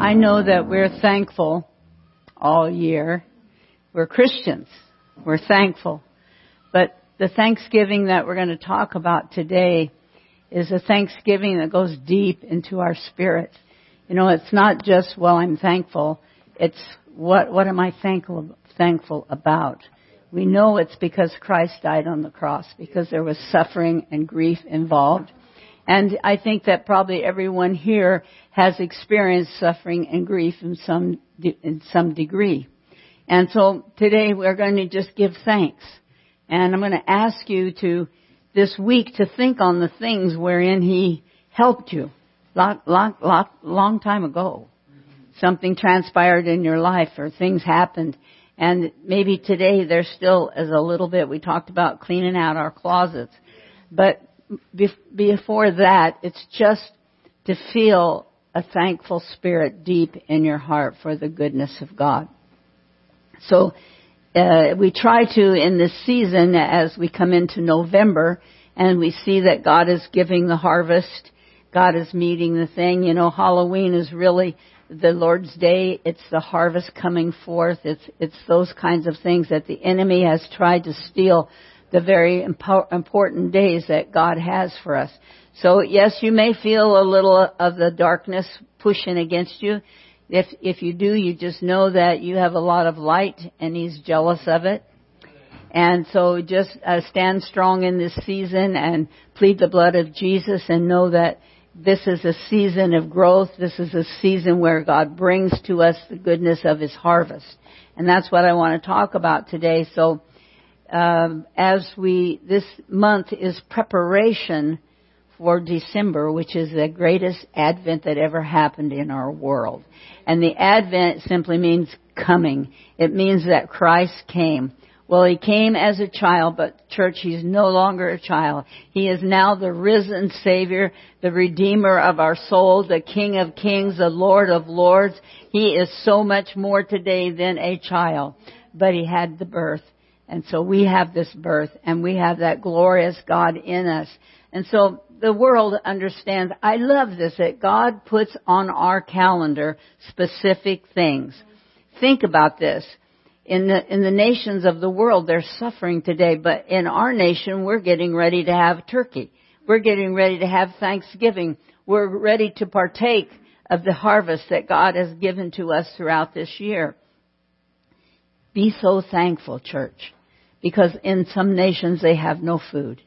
I know that we're thankful all year. We're Christians. We're thankful. But the Thanksgiving that we're going to talk about today is a Thanksgiving that goes deep into our spirit. You know, it's not just, well, I'm thankful. It's what, what am I thankful, thankful about? We know it's because Christ died on the cross, because there was suffering and grief involved. And I think that probably everyone here has experienced suffering and grief in some, in some degree. And so today we're going to just give thanks. And I'm going to ask you to, this week, to think on the things wherein He helped you. Long, long, long, long time ago. Something transpired in your life or things happened. And maybe today there still is a little bit, we talked about cleaning out our closets. But before that, it's just to feel a thankful spirit deep in your heart for the goodness of God. So, uh, we try to in this season as we come into November and we see that God is giving the harvest, God is meeting the thing. You know, Halloween is really the Lord's day. It's the harvest coming forth. It's, it's those kinds of things that the enemy has tried to steal the very important days that God has for us. So yes, you may feel a little of the darkness pushing against you. If, if you do, you just know that you have a lot of light and He's jealous of it. And so just uh, stand strong in this season and plead the blood of Jesus and know that this is a season of growth. This is a season where God brings to us the goodness of His harvest. And that's what I want to talk about today. So um, as we this month is preparation for December, which is the greatest Advent that ever happened in our world. And the Advent simply means coming. It means that Christ came. Well, he came as a child, but church, he's no longer a child. He is now the risen Savior, the Redeemer of our soul, the King of kings, the Lord of lords. He is so much more today than a child. But he had the birth. And so we have this birth and we have that glorious God in us. And so the world understands, I love this, that God puts on our calendar specific things. Think about this. In the, in the nations of the world, they're suffering today, but in our nation, we're getting ready to have turkey. We're getting ready to have Thanksgiving. We're ready to partake of the harvest that God has given to us throughout this year. Be so thankful, church because in some nations they have no food.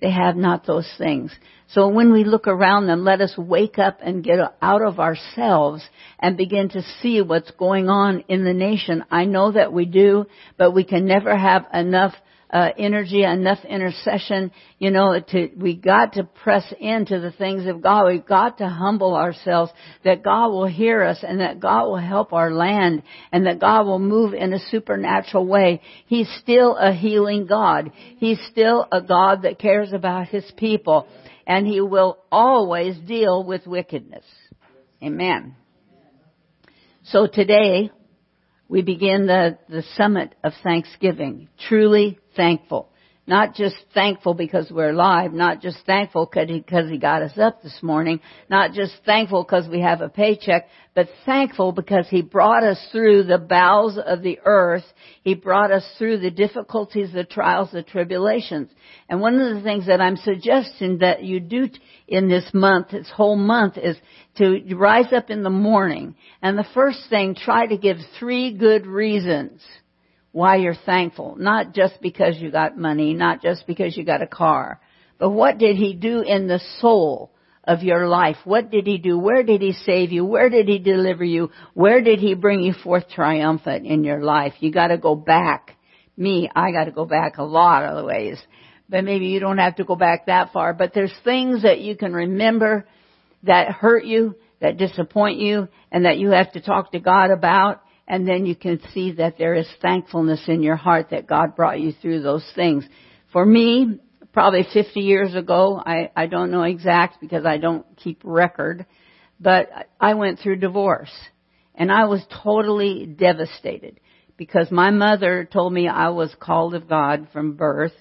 They have not those things. So when we look around them, let us wake up and get out of ourselves and begin to see what's going on in the nation. I know that we do, but we can never have enough uh, energy, enough intercession. You know, to we got to press into the things of God. We've got to humble ourselves that God will hear us and that God will help our land and that God will move in a supernatural way. He's still a healing God. He's still a God that cares about His people, and He will always deal with wickedness. Amen. So today, we begin the, the summit of Thanksgiving. Truly thankful. Not just thankful because we're alive, not just thankful because he got us up this morning, not just thankful because we have a paycheck, but thankful because he brought us through the bowels of the earth. He brought us through the difficulties, the trials, the tribulations. And one of the things that I'm suggesting that you do in this month, this whole month, is to rise up in the morning and the first thing, try to give three good reasons why you're thankful. Not just because you got money, not just because you got a car, but what did He do in the soul of your life? What did He do? Where did He save you? Where did He deliver you? Where did He bring you forth triumphant in your life? You gotta go back. Me, I gotta go back a lot of the ways. But maybe you don't have to go back that far, but there's things that you can remember that hurt you, that disappoint you, and that you have to talk to God about and then you can see that there is thankfulness in your heart that God brought you through those things. For me, probably 50 years ago, I, I don't know exact because I don't keep record, but I went through divorce. And I was totally devastated because my mother told me I was called of God from birth.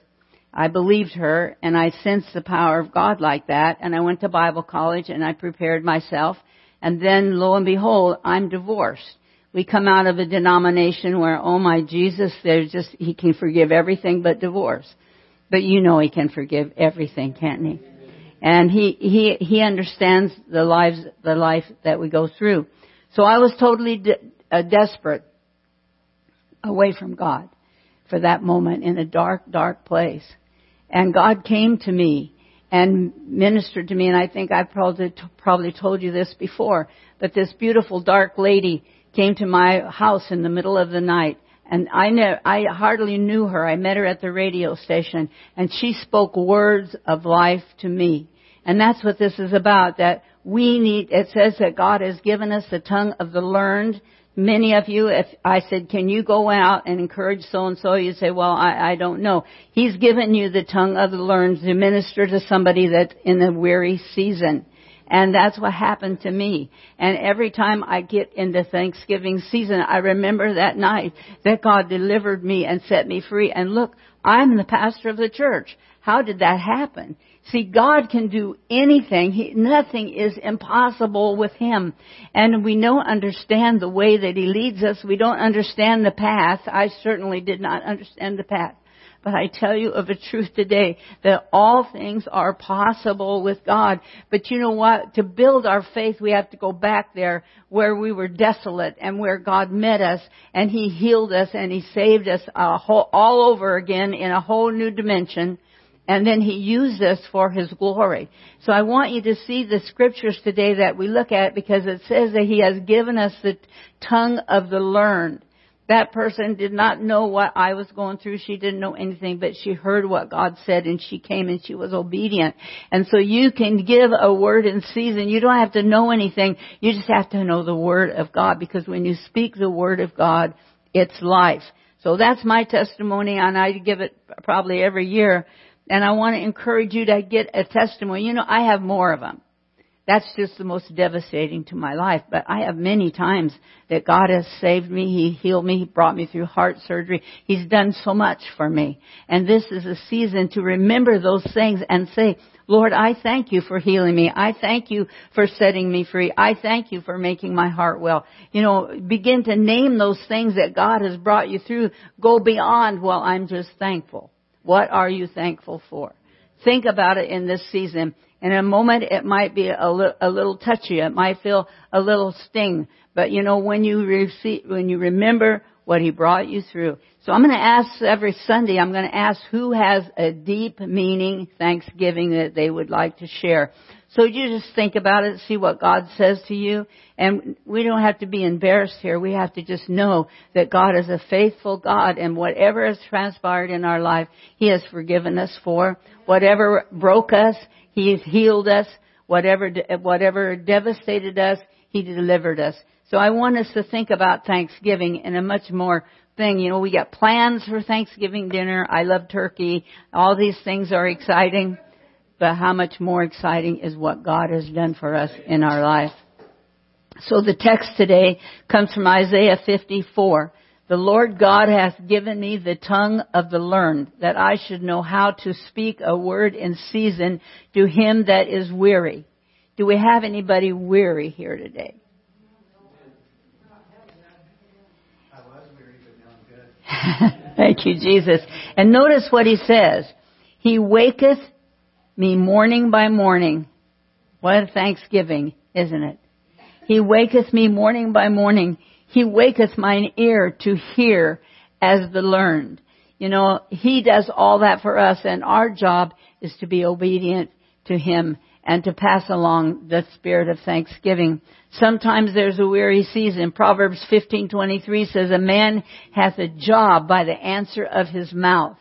I believed her and I sensed the power of God like that and I went to Bible college and I prepared myself And then lo and behold, I'm divorced. We come out of a denomination where, oh my Jesus, there's just, he can forgive everything but divorce. But you know he can forgive everything, can't he? And he, he, he understands the lives, the life that we go through. So I was totally de- uh, desperate away from God for that moment in a dark, dark place. And God came to me and ministered to me, and I think I probably, probably told you this before, but this beautiful dark lady came to my house in the middle of the night, and I know, I hardly knew her. I met her at the radio station, and she spoke words of life to me. And that's what this is about, that we need, it says that God has given us the tongue of the learned Many of you, if I said, can you go out and encourage so and so, you say, well, I, I don't know. He's given you the tongue of the learned to minister to somebody that's in a weary season. And that's what happened to me. And every time I get into Thanksgiving season, I remember that night that God delivered me and set me free. And look, I'm the pastor of the church. How did that happen? See, God can do anything. He, nothing is impossible with Him. And we don't understand the way that He leads us. We don't understand the path. I certainly did not understand the path. But I tell you of a truth today that all things are possible with God. But you know what? To build our faith, we have to go back there where we were desolate and where God met us and He healed us and He saved us whole, all over again in a whole new dimension and then he used us for his glory. So I want you to see the scriptures today that we look at because it says that he has given us the tongue of the learned. That person did not know what I was going through. She didn't know anything, but she heard what God said and she came and she was obedient. And so you can give a word in season. You don't have to know anything. You just have to know the word of God because when you speak the word of God, it's life. So that's my testimony and I give it probably every year and I want to encourage you to get a testimony. You know, I have more of them. That's just the most devastating to my life. But I have many times that God has saved me. He healed me. He brought me through heart surgery. He's done so much for me. And this is a season to remember those things and say, Lord, I thank you for healing me. I thank you for setting me free. I thank you for making my heart well. You know, begin to name those things that God has brought you through. Go beyond, well, I'm just thankful. What are you thankful for? Think about it in this season. In a moment, it might be a, li- a little touchy. It might feel a little sting. But you know, when you receive, when you remember what He brought you through. So I'm going to ask every Sunday, I'm going to ask who has a deep meaning Thanksgiving that they would like to share. So you just think about it, see what God says to you, and we don't have to be embarrassed here. We have to just know that God is a faithful God, and whatever has transpired in our life, He has forgiven us for. Whatever broke us, He has healed us. Whatever, whatever devastated us, He delivered us. So I want us to think about Thanksgiving in a much more thing. You know, we got plans for Thanksgiving dinner. I love turkey. All these things are exciting but how much more exciting is what God has done for us in our life. So the text today comes from Isaiah 54. The Lord God hath given me the tongue of the learned, that I should know how to speak a word in season to him that is weary. Do we have anybody weary here today? I was weary, but now I'm good. Thank you, Jesus. And notice what he says. He waketh me morning by morning. What a thanksgiving, isn't it? He waketh me morning by morning. He waketh mine ear to hear as the learned. You know, He does all that for us and our job is to be obedient to Him and to pass along the spirit of thanksgiving. Sometimes there's a weary season. Proverbs 15:23 says a man hath a job by the answer of his mouth.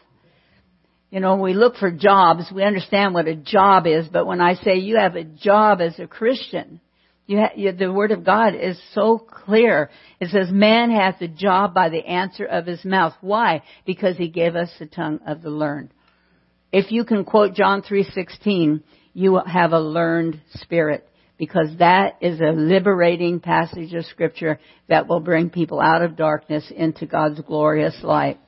You know, when we look for jobs, we understand what a job is, but when I say you have a job as a Christian, you ha- you, the Word of God is so clear. It says, man hath a job by the answer of his mouth. Why? Because he gave us the tongue of the learned. If you can quote John 3.16, you have a learned spirit because that is a liberating passage of scripture that will bring people out of darkness into God's glorious light.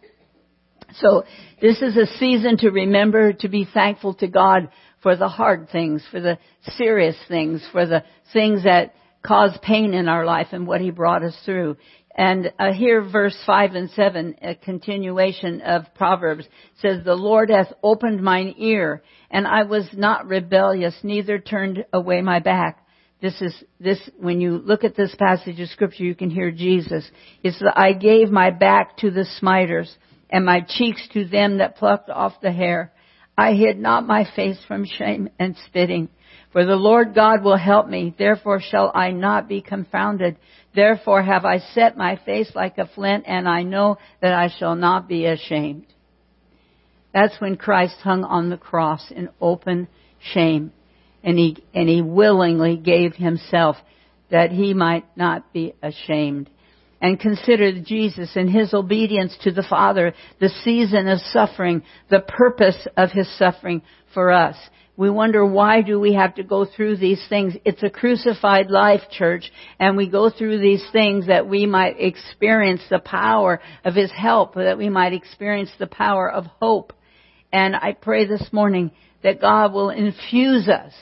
So this is a season to remember to be thankful to God for the hard things, for the serious things, for the things that cause pain in our life and what He brought us through. And uh, here verse 5 and 7, a continuation of Proverbs, says, The Lord hath opened mine ear, and I was not rebellious, neither turned away my back. This is, this, when you look at this passage of scripture, you can hear Jesus. It's that I gave my back to the smiters, and my cheeks to them that plucked off the hair. I hid not my face from shame and spitting. For the Lord God will help me, therefore shall I not be confounded. Therefore have I set my face like a flint, and I know that I shall not be ashamed. That's when Christ hung on the cross in open shame, and he, and he willingly gave himself that he might not be ashamed. And consider Jesus and his obedience to the Father, the season of suffering, the purpose of his suffering for us. We wonder why do we have to go through these things? It's a crucified life, church, and we go through these things that we might experience the power of His help, that we might experience the power of hope. And I pray this morning that God will infuse us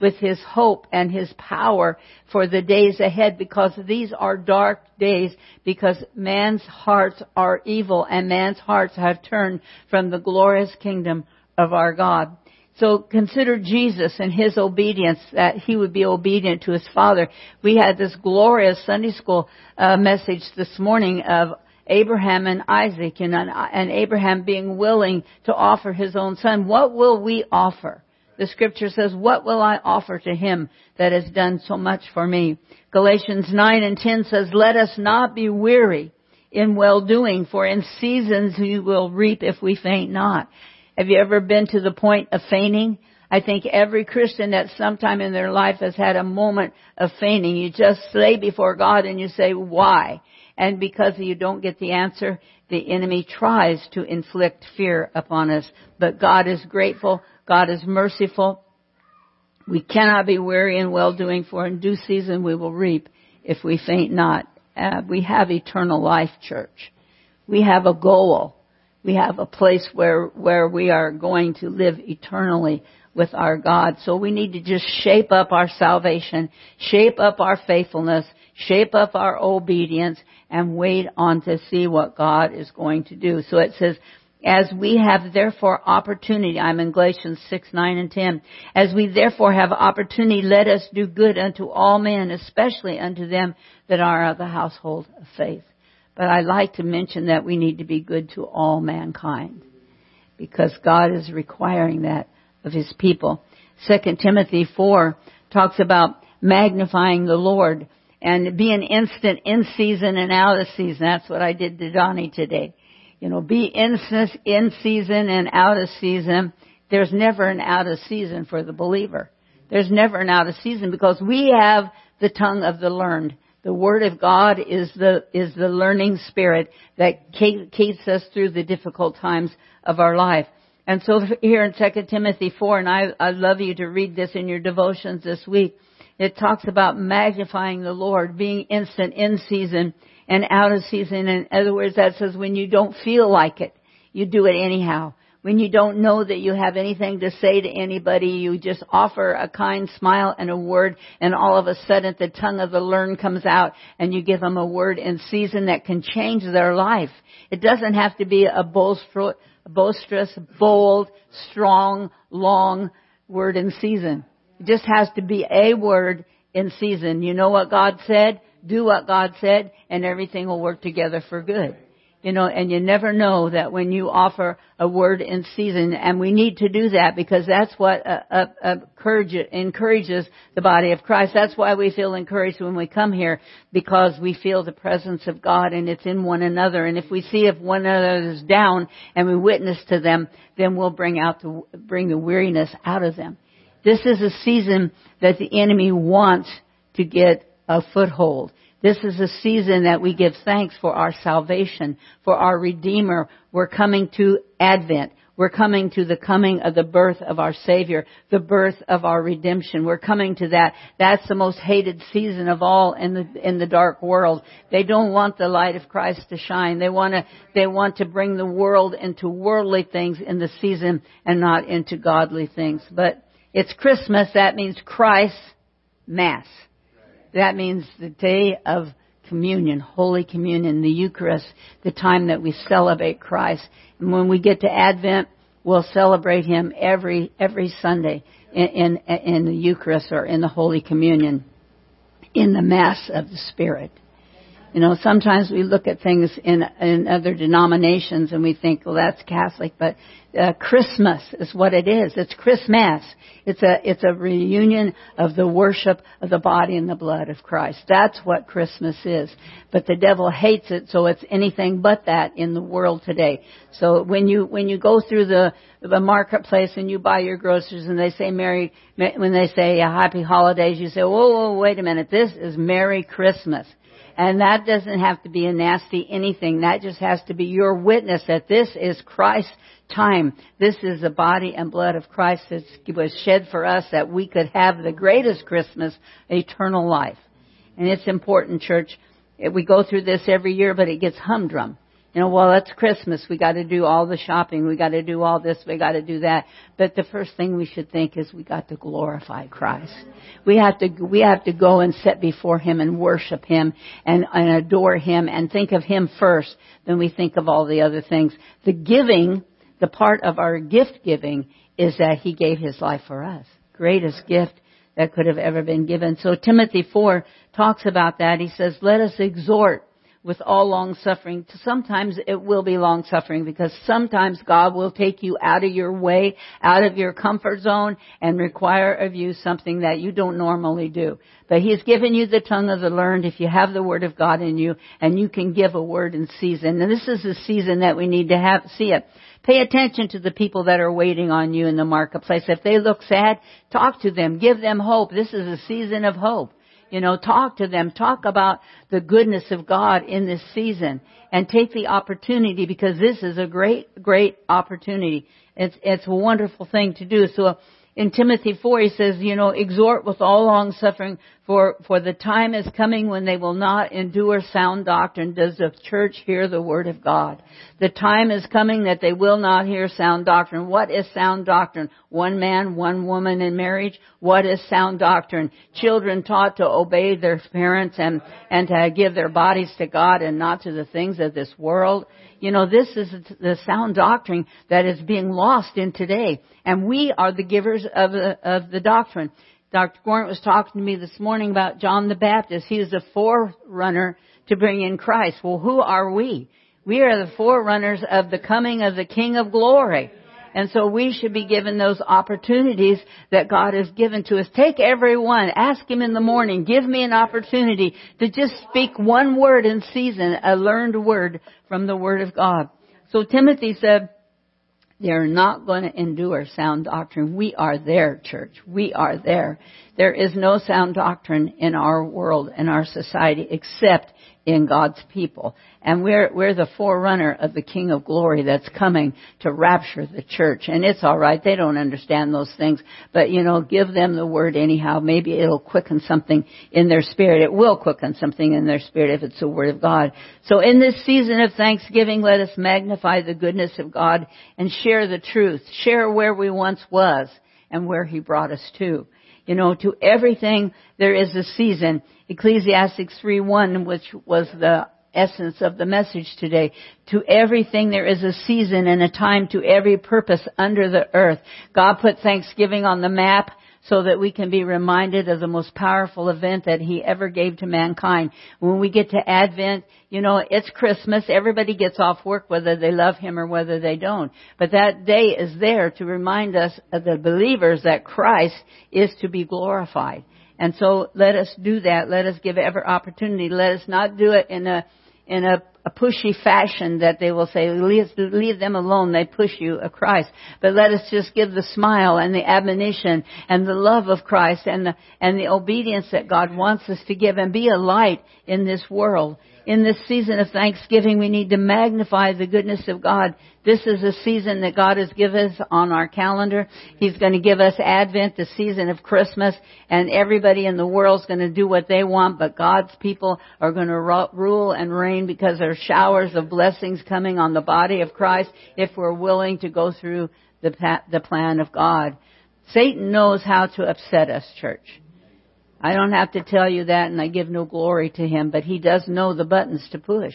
with His hope and His power for the days ahead because these are dark days because man's hearts are evil and man's hearts have turned from the glorious kingdom of our God. So consider Jesus and his obedience, that he would be obedient to his Father. We had this glorious Sunday school uh, message this morning of Abraham and Isaac and, and Abraham being willing to offer his own son. What will we offer? The scripture says, what will I offer to him that has done so much for me? Galatians 9 and 10 says, let us not be weary in well doing, for in seasons we will reap if we faint not. Have you ever been to the point of fainting? I think every Christian at some time in their life has had a moment of fainting. You just lay before God and you say, why? And because you don't get the answer, the enemy tries to inflict fear upon us. But God is grateful. God is merciful. We cannot be weary in well doing, for in due season we will reap if we faint not. Uh, we have eternal life, church. We have a goal. We have a place where, where we are going to live eternally with our God. So we need to just shape up our salvation, shape up our faithfulness, shape up our obedience, and wait on to see what God is going to do. So it says, as we have therefore opportunity, I'm in Galatians 6, 9, and 10. As we therefore have opportunity, let us do good unto all men, especially unto them that are of the household of faith. But I like to mention that we need to be good to all mankind because God is requiring that of His people. Second Timothy 4 talks about magnifying the Lord and being instant in season and out of season. That's what I did to Donnie today. You know, be instant in season and out of season. There's never an out of season for the believer. There's never an out of season because we have the tongue of the learned. The Word of God is the, is the learning spirit that keeps us through the difficult times of our life. And so here in 2 Timothy 4, and I, I love you to read this in your devotions this week, it talks about magnifying the Lord, being instant in season and out of season. In other words, that says when you don't feel like it, you do it anyhow when you don't know that you have anything to say to anybody, you just offer a kind smile and a word, and all of a sudden the tongue of the learned comes out, and you give them a word in season that can change their life. It doesn't have to be a boisterous, bold, strong, long word in season. It just has to be a word in season. You know what God said? Do what God said, and everything will work together for good. You know, and you never know that when you offer a word in season, and we need to do that because that's what uh, uh, uh, encourages the body of Christ. That's why we feel encouraged when we come here because we feel the presence of God and it's in one another. And if we see if one another is down and we witness to them, then we'll bring out the, bring the weariness out of them. This is a season that the enemy wants to get a foothold. This is a season that we give thanks for our salvation, for our Redeemer. We're coming to Advent. We're coming to the coming of the birth of our Savior, the birth of our redemption. We're coming to that. That's the most hated season of all in the, in the dark world. They don't want the light of Christ to shine. They want to, they want to bring the world into worldly things in the season and not into godly things. But it's Christmas. That means Christ Mass. That means the day of communion, Holy Communion, the Eucharist, the time that we celebrate Christ. And when we get to Advent, we'll celebrate Him every, every Sunday in, in, in the Eucharist or in the Holy Communion, in the Mass of the Spirit. You know, sometimes we look at things in, in other denominations and we think, well, that's Catholic, but uh, Christmas is what it is. It's Christmas. It's a, it's a reunion of the worship of the body and the blood of Christ. That's what Christmas is. But the devil hates it, so it's anything but that in the world today. So when you, when you go through the, the marketplace and you buy your groceries and they say Merry, when they say Happy Holidays, you say, whoa, whoa, wait a minute, this is Merry Christmas. And that doesn't have to be a nasty anything. That just has to be your witness that this is Christ's time. This is the body and blood of Christ that was shed for us that we could have the greatest Christmas, eternal life. And it's important, church. We go through this every year, but it gets humdrum. You know, well, it's Christmas. We got to do all the shopping. We got to do all this. We got to do that. But the first thing we should think is we got to glorify Christ. We have to we have to go and sit before Him and worship Him and, and adore Him and think of Him first. Then we think of all the other things. The giving, the part of our gift giving, is that He gave His life for us. Greatest gift that could have ever been given. So Timothy 4 talks about that. He says, let us exhort with all long suffering. Sometimes it will be long suffering because sometimes God will take you out of your way, out of your comfort zone and require of you something that you don't normally do. But He's given you the tongue of the learned if you have the Word of God in you and you can give a word in season. And this is the season that we need to have, see it. Pay attention to the people that are waiting on you in the marketplace. If they look sad, talk to them. Give them hope. This is a season of hope. You know, talk to them. Talk about the goodness of God in this season and take the opportunity because this is a great, great opportunity. It's, it's a wonderful thing to do. So in Timothy 4, he says, you know, exhort with all long suffering, for, for the time is coming when they will not endure sound doctrine. Does the church hear the word of God? The time is coming that they will not hear sound doctrine. What is sound doctrine? One man, one woman in marriage? What is sound doctrine? Children taught to obey their parents and, and to give their bodies to God and not to the things of this world. You know, this is the sound doctrine that is being lost in today. And we are the givers of the, of the doctrine. Dr. Gornt was talking to me this morning about John the Baptist. He is the forerunner to bring in Christ. Well, who are we? We are the forerunners of the coming of the King of Glory. And so we should be given those opportunities that God has given to us. Take every one. Ask Him in the morning. Give me an opportunity to just speak one word in season, a learned word from the Word of God. So Timothy said, they're not going to endure sound doctrine. We are there, church. We are there. There is no sound doctrine in our world, in our society, except in God's people. And we're, we're the forerunner of the King of Glory that's coming to rapture the church. And it's alright. They don't understand those things. But, you know, give them the word anyhow. Maybe it'll quicken something in their spirit. It will quicken something in their spirit if it's the word of God. So in this season of Thanksgiving, let us magnify the goodness of God and share the truth. Share where we once was and where He brought us to. You know, to everything there is a season. Ecclesiastes 3:1, which was the essence of the message today. To everything there is a season and a time to every purpose under the earth. God put Thanksgiving on the map so that we can be reminded of the most powerful event that He ever gave to mankind. When we get to Advent, you know, it's Christmas. Everybody gets off work whether they love Him or whether they don't. But that day is there to remind us of the believers that Christ is to be glorified. And so let us do that. Let us give every opportunity. Let us not do it in a in a, a pushy fashion that they will say, leave, leave them alone, they push you a Christ. But let us just give the smile and the admonition and the love of Christ and the, and the obedience that God wants us to give and be a light in this world in this season of Thanksgiving, we need to magnify the goodness of God. This is a season that God has given us on our calendar. He's going to give us Advent, the season of Christmas, and everybody in the world is going to do what they want, but God's people are going to rule and reign because there are showers of blessings coming on the body of Christ if we're willing to go through the, the plan of God. Satan knows how to upset us, church. I don't have to tell you that and I give no glory to him, but he does know the buttons to push.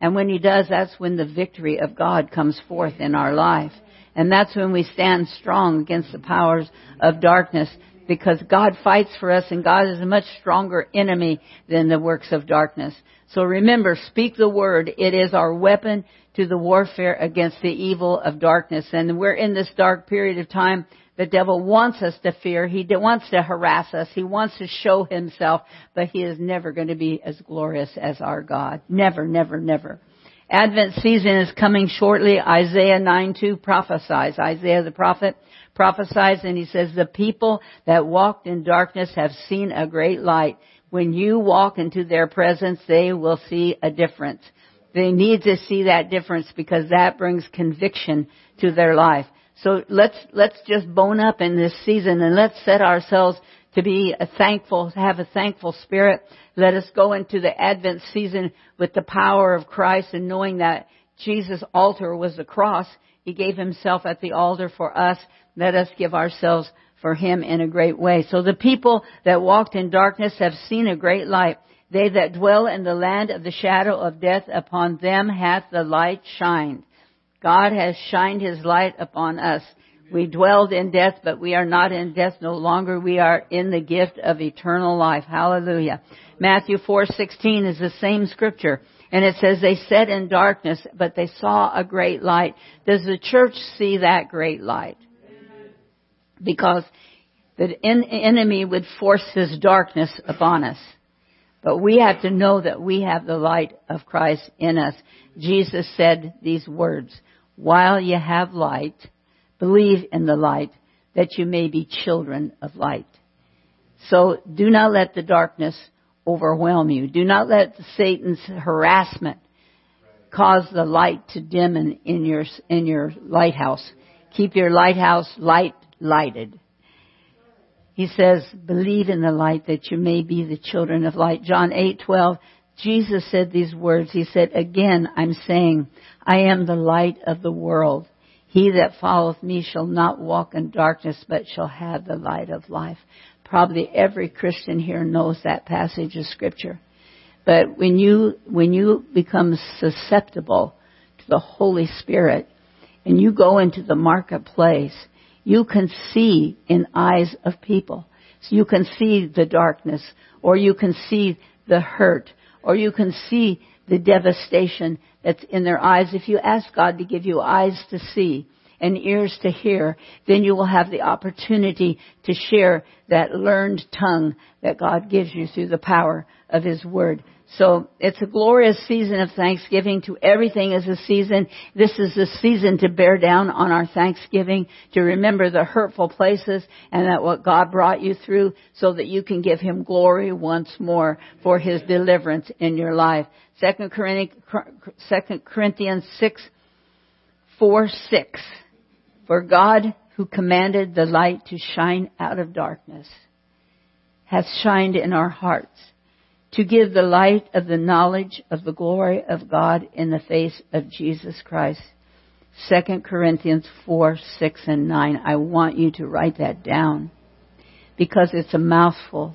And when he does, that's when the victory of God comes forth in our life. And that's when we stand strong against the powers of darkness because God fights for us and God is a much stronger enemy than the works of darkness. So remember, speak the word. It is our weapon to the warfare against the evil of darkness. And we're in this dark period of time. The devil wants us to fear. He wants to harass us. He wants to show himself, but he is never going to be as glorious as our God. Never, never, never. Advent season is coming shortly. Isaiah 9 2 prophesies. Isaiah the prophet prophesies and he says, the people that walked in darkness have seen a great light. When you walk into their presence, they will see a difference. They need to see that difference because that brings conviction to their life. So let's, let's just bone up in this season and let's set ourselves to be a thankful, have a thankful spirit. Let us go into the Advent season with the power of Christ and knowing that Jesus' altar was the cross. He gave himself at the altar for us. Let us give ourselves for him in a great way. So the people that walked in darkness have seen a great light. They that dwell in the land of the shadow of death, upon them hath the light shined. God has shined his light upon us. We dwelled in death, but we are not in death no longer. We are in the gift of eternal life. Hallelujah. Matthew 4:16 is the same scripture. And it says they sat in darkness, but they saw a great light. Does the church see that great light? Because the enemy would force his darkness upon us. But we have to know that we have the light of Christ in us. Jesus said these words, while you have light, believe in the light that you may be children of light. So do not let the darkness overwhelm you. Do not let Satan's harassment cause the light to dim in, in your, in your lighthouse. Keep your lighthouse light lighted. He says, believe in the light that you may be the children of light. John 8:12 Jesus said these words. He said, again, I'm saying, I am the light of the world. He that followeth me shall not walk in darkness, but shall have the light of life. Probably every Christian here knows that passage of scripture. But when you, when you become susceptible to the Holy Spirit and you go into the marketplace, you can see in eyes of people. So you can see the darkness or you can see the hurt or you can see the devastation that's in their eyes. If you ask God to give you eyes to see and ears to hear, then you will have the opportunity to share that learned tongue that God gives you through the power of His Word. So it's a glorious season of Thanksgiving. To everything is a season. This is a season to bear down on our Thanksgiving, to remember the hurtful places and that what God brought you through so that you can give Him glory once more for His deliverance in your life. Second Corinthians 6, 4, 6. For God who commanded the light to shine out of darkness hath shined in our hearts to give the light of the knowledge of the glory of God in the face of Jesus Christ. 2 Corinthians 4, 6, and 9. I want you to write that down because it's a mouthful.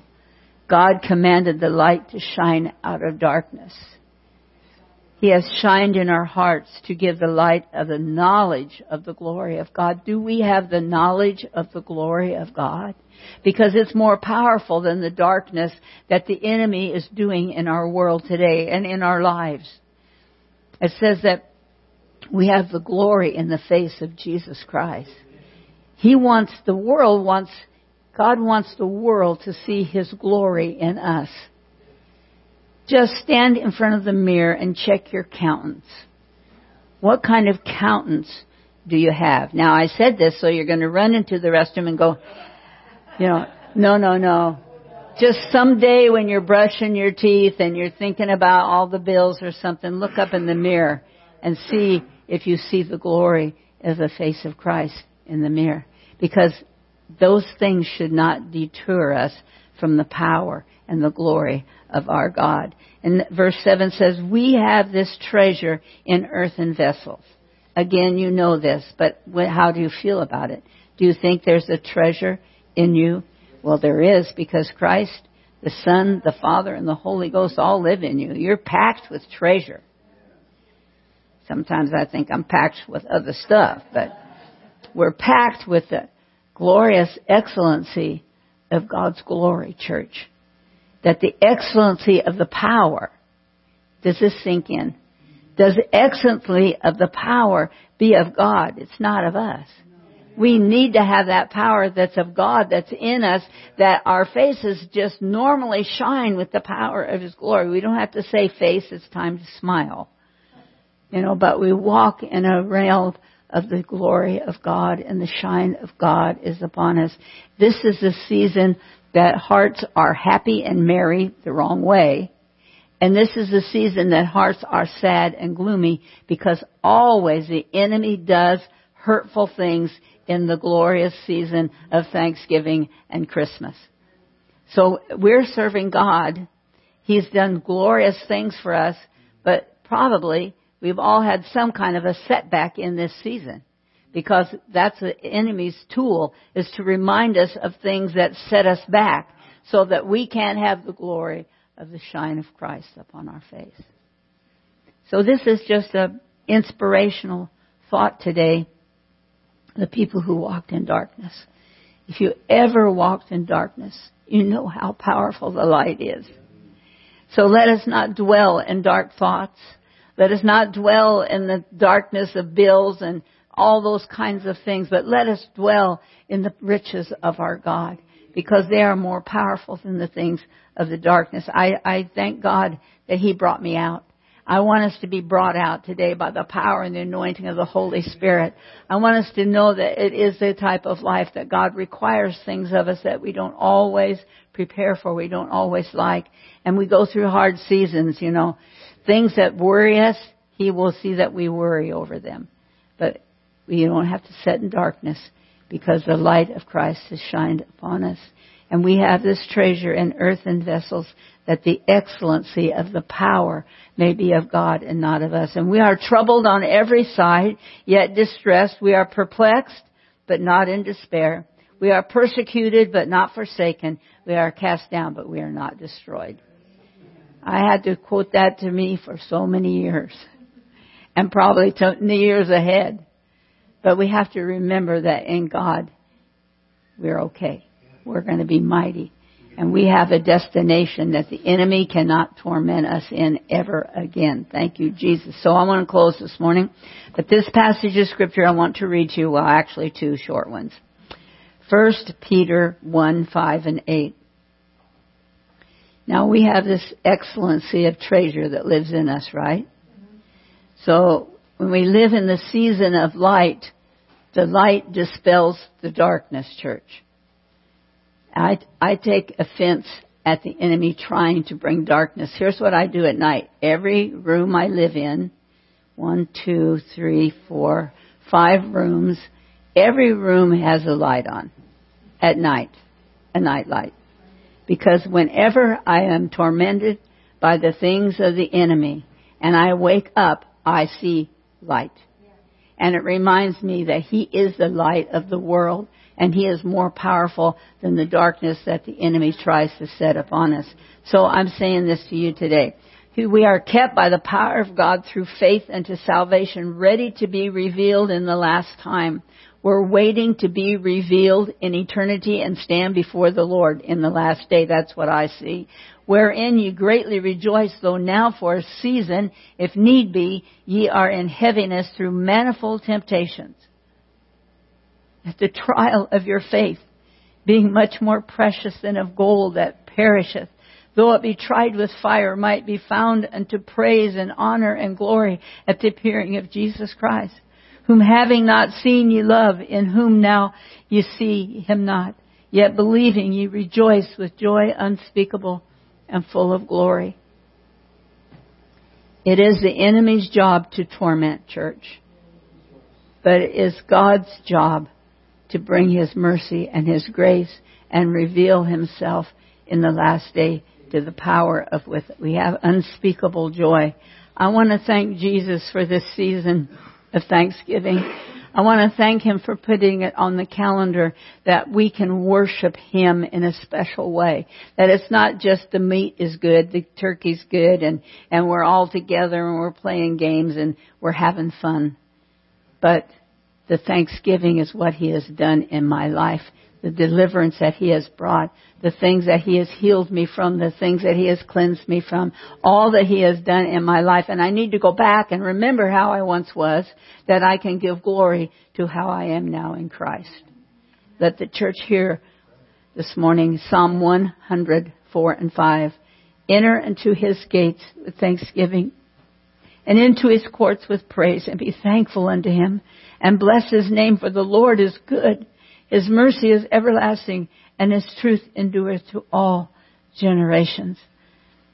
God commanded the light to shine out of darkness. He has shined in our hearts to give the light of the knowledge of the glory of God. Do we have the knowledge of the glory of God? Because it's more powerful than the darkness that the enemy is doing in our world today and in our lives. It says that we have the glory in the face of Jesus Christ. He wants, the world wants, God wants the world to see His glory in us. Just stand in front of the mirror and check your countenance. What kind of countenance do you have? Now I said this so you're going to run into the restroom and go, you know, no, no, no. Just someday when you're brushing your teeth and you're thinking about all the bills or something, look up in the mirror and see if you see the glory of the face of Christ in the mirror. Because those things should not deter us from the power and the glory of our God. And verse 7 says, We have this treasure in earthen vessels. Again, you know this, but how do you feel about it? Do you think there's a treasure in you? Well, there is because Christ The Son, the Father, and the Holy Ghost all live in you. You're packed with treasure. Sometimes I think I'm packed with other stuff, but we're packed with the glorious excellency of God's glory, church. That the excellency of the power, does this sink in? Does the excellency of the power be of God? It's not of us. We need to have that power that's of God that's in us that our faces just normally shine with the power of His glory. We don't have to say face, it's time to smile. You know, but we walk in a realm of the glory of God and the shine of God is upon us. This is a season that hearts are happy and merry the wrong way. And this is a season that hearts are sad and gloomy because always the enemy does hurtful things in the glorious season of Thanksgiving and Christmas. So we're serving God. He's done glorious things for us, but probably we've all had some kind of a setback in this season because that's the enemy's tool is to remind us of things that set us back so that we can't have the glory of the shine of Christ upon our face. So this is just an inspirational thought today the people who walked in darkness. If you ever walked in darkness, you know how powerful the light is. So let us not dwell in dark thoughts. Let us not dwell in the darkness of bills and all those kinds of things, but let us dwell in the riches of our God because they are more powerful than the things of the darkness. I, I thank God that He brought me out. I want us to be brought out today by the power and the anointing of the Holy Spirit. I want us to know that it is the type of life that God requires things of us that we don't always prepare for, we don't always like. And we go through hard seasons, you know. Things that worry us, He will see that we worry over them. But we don't have to sit in darkness because the light of Christ has shined upon us. And we have this treasure in earthen vessels that the excellency of the power may be of God and not of us. And we are troubled on every side, yet distressed. We are perplexed, but not in despair. We are persecuted, but not forsaken. We are cast down, but we are not destroyed. I had to quote that to me for so many years. And probably to the years ahead. But we have to remember that in God, we're okay. We're going to be mighty. And we have a destination that the enemy cannot torment us in ever again. Thank you, Jesus. So I want to close this morning. But this passage of scripture I want to read to you, well actually two short ones. First Peter 1, 5 and 8. Now we have this excellency of treasure that lives in us, right? So when we live in the season of light, the light dispels the darkness, church. I, I take offense at the enemy trying to bring darkness. Here's what I do at night. Every room I live in, one, two, three, four, five rooms, every room has a light on at night, a night light. Because whenever I am tormented by the things of the enemy and I wake up, I see light. And it reminds me that He is the light of the world and He is more powerful than the darkness that the enemy tries to set upon us. So I'm saying this to you today. We are kept by the power of God through faith unto salvation, ready to be revealed in the last time. We're waiting to be revealed in eternity and stand before the Lord in the last day. That's what I see. Wherein you greatly rejoice, though now for a season, if need be, ye are in heaviness through manifold temptations at the trial of your faith, being much more precious than of gold that perisheth, though it be tried with fire, might be found unto praise and honor and glory at the appearing of Jesus Christ, whom having not seen ye love, in whom now ye see him not, yet believing ye rejoice with joy unspeakable and full of glory. It is the enemy's job to torment church, but it is God's job to bring His mercy and His grace and reveal Himself in the last day to the power of with we have unspeakable joy. I want to thank Jesus for this season of Thanksgiving. I want to thank Him for putting it on the calendar that we can worship Him in a special way. That it's not just the meat is good, the turkey's good, and, and we're all together and we're playing games and we're having fun. But the thanksgiving is what He has done in my life the deliverance that He has brought, the things that He has healed me from, the things that He has cleansed me from, all that He has done in my life. And I need to go back and remember how I once was, that I can give glory to how I am now in Christ. Let the church hear this morning Psalm 104 and 5. Enter into His gates with thanksgiving and into His courts with praise and be thankful unto Him and bless His name for the Lord is good his mercy is everlasting and His truth endureth to all generations.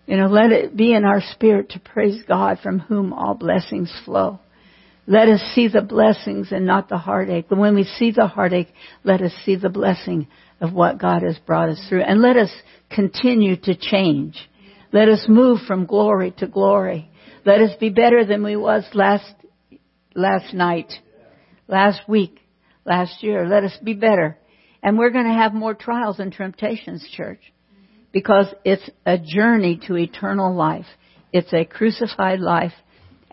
You know, let it be in our spirit to praise God from whom all blessings flow. Let us see the blessings and not the heartache. But when we see the heartache, let us see the blessing of what God has brought us through. And let us continue to change. Let us move from glory to glory. Let us be better than we was last, last night, last week, last year. Let us be better. And we're going to have more trials and temptations, church, because it's a journey to eternal life. It's a crucified life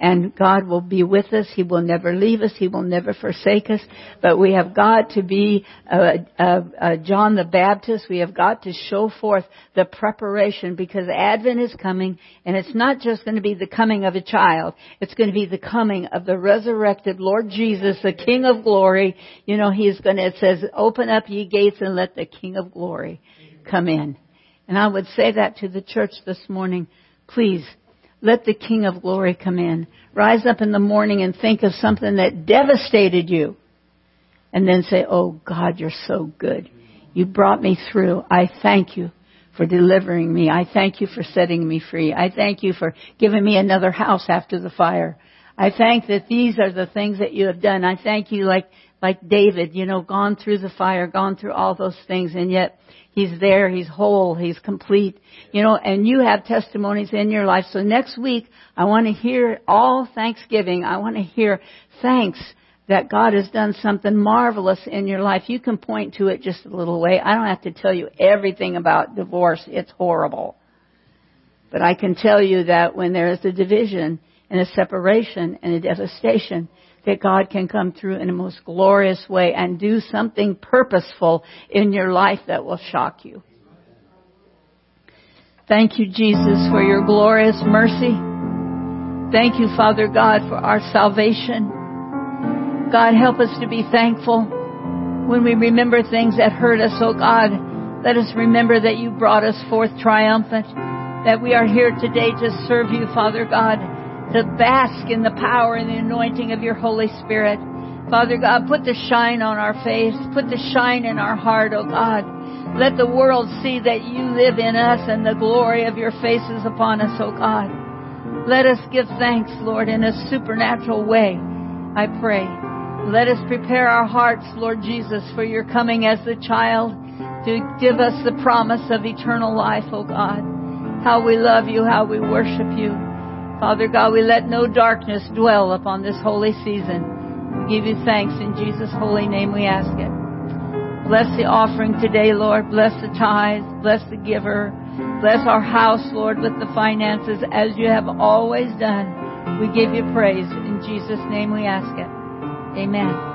and God will be with us. He will never leave us. He will never forsake us. But we have got to be uh, uh, uh, John the Baptist. We have got to show forth the preparation because Advent is coming, and it's not just going to be the coming of a child. It's going to be the coming of the resurrected Lord Jesus, the King of Glory. You know, He's going to. It says, "Open up ye gates and let the King of Glory come in." And I would say that to the church this morning. Please let the King of Glory come in. Rise up in the morning and think of something that devastated you. And then say, Oh God, you're so good. You brought me through. I thank you for delivering me. I thank you for setting me free. I thank you for giving me another house after the fire. I thank that these are the things that you have done. I thank you like, like David, you know, gone through the fire, gone through all those things, and yet He's there. He's whole. He's complete. You know, and you have testimonies in your life. So next week, I want to hear all Thanksgiving. I want to hear thanks that God has done something marvelous in your life. You can point to it just a little way. I don't have to tell you everything about divorce. It's horrible. But I can tell you that when there is a division and a separation and a devastation, that God can come through in a most glorious way and do something purposeful in your life that will shock you. Thank you, Jesus, for your glorious mercy. Thank you, Father God, for our salvation. God, help us to be thankful when we remember things that hurt us. Oh God, let us remember that you brought us forth triumphant, that we are here today to serve you, Father God to bask in the power and the anointing of your Holy Spirit. Father God, put the shine on our face. Put the shine in our heart, oh God. Let the world see that you live in us and the glory of your face is upon us, oh God. Let us give thanks, Lord, in a supernatural way, I pray. Let us prepare our hearts, Lord Jesus, for your coming as the child to give us the promise of eternal life, oh God. How we love you, how we worship you. Father God, we let no darkness dwell upon this holy season. We give you thanks in Jesus' holy name we ask it. Bless the offering today, Lord. Bless the tithes. Bless the giver. Bless our house, Lord, with the finances as you have always done. We give you praise. In Jesus' name we ask it. Amen.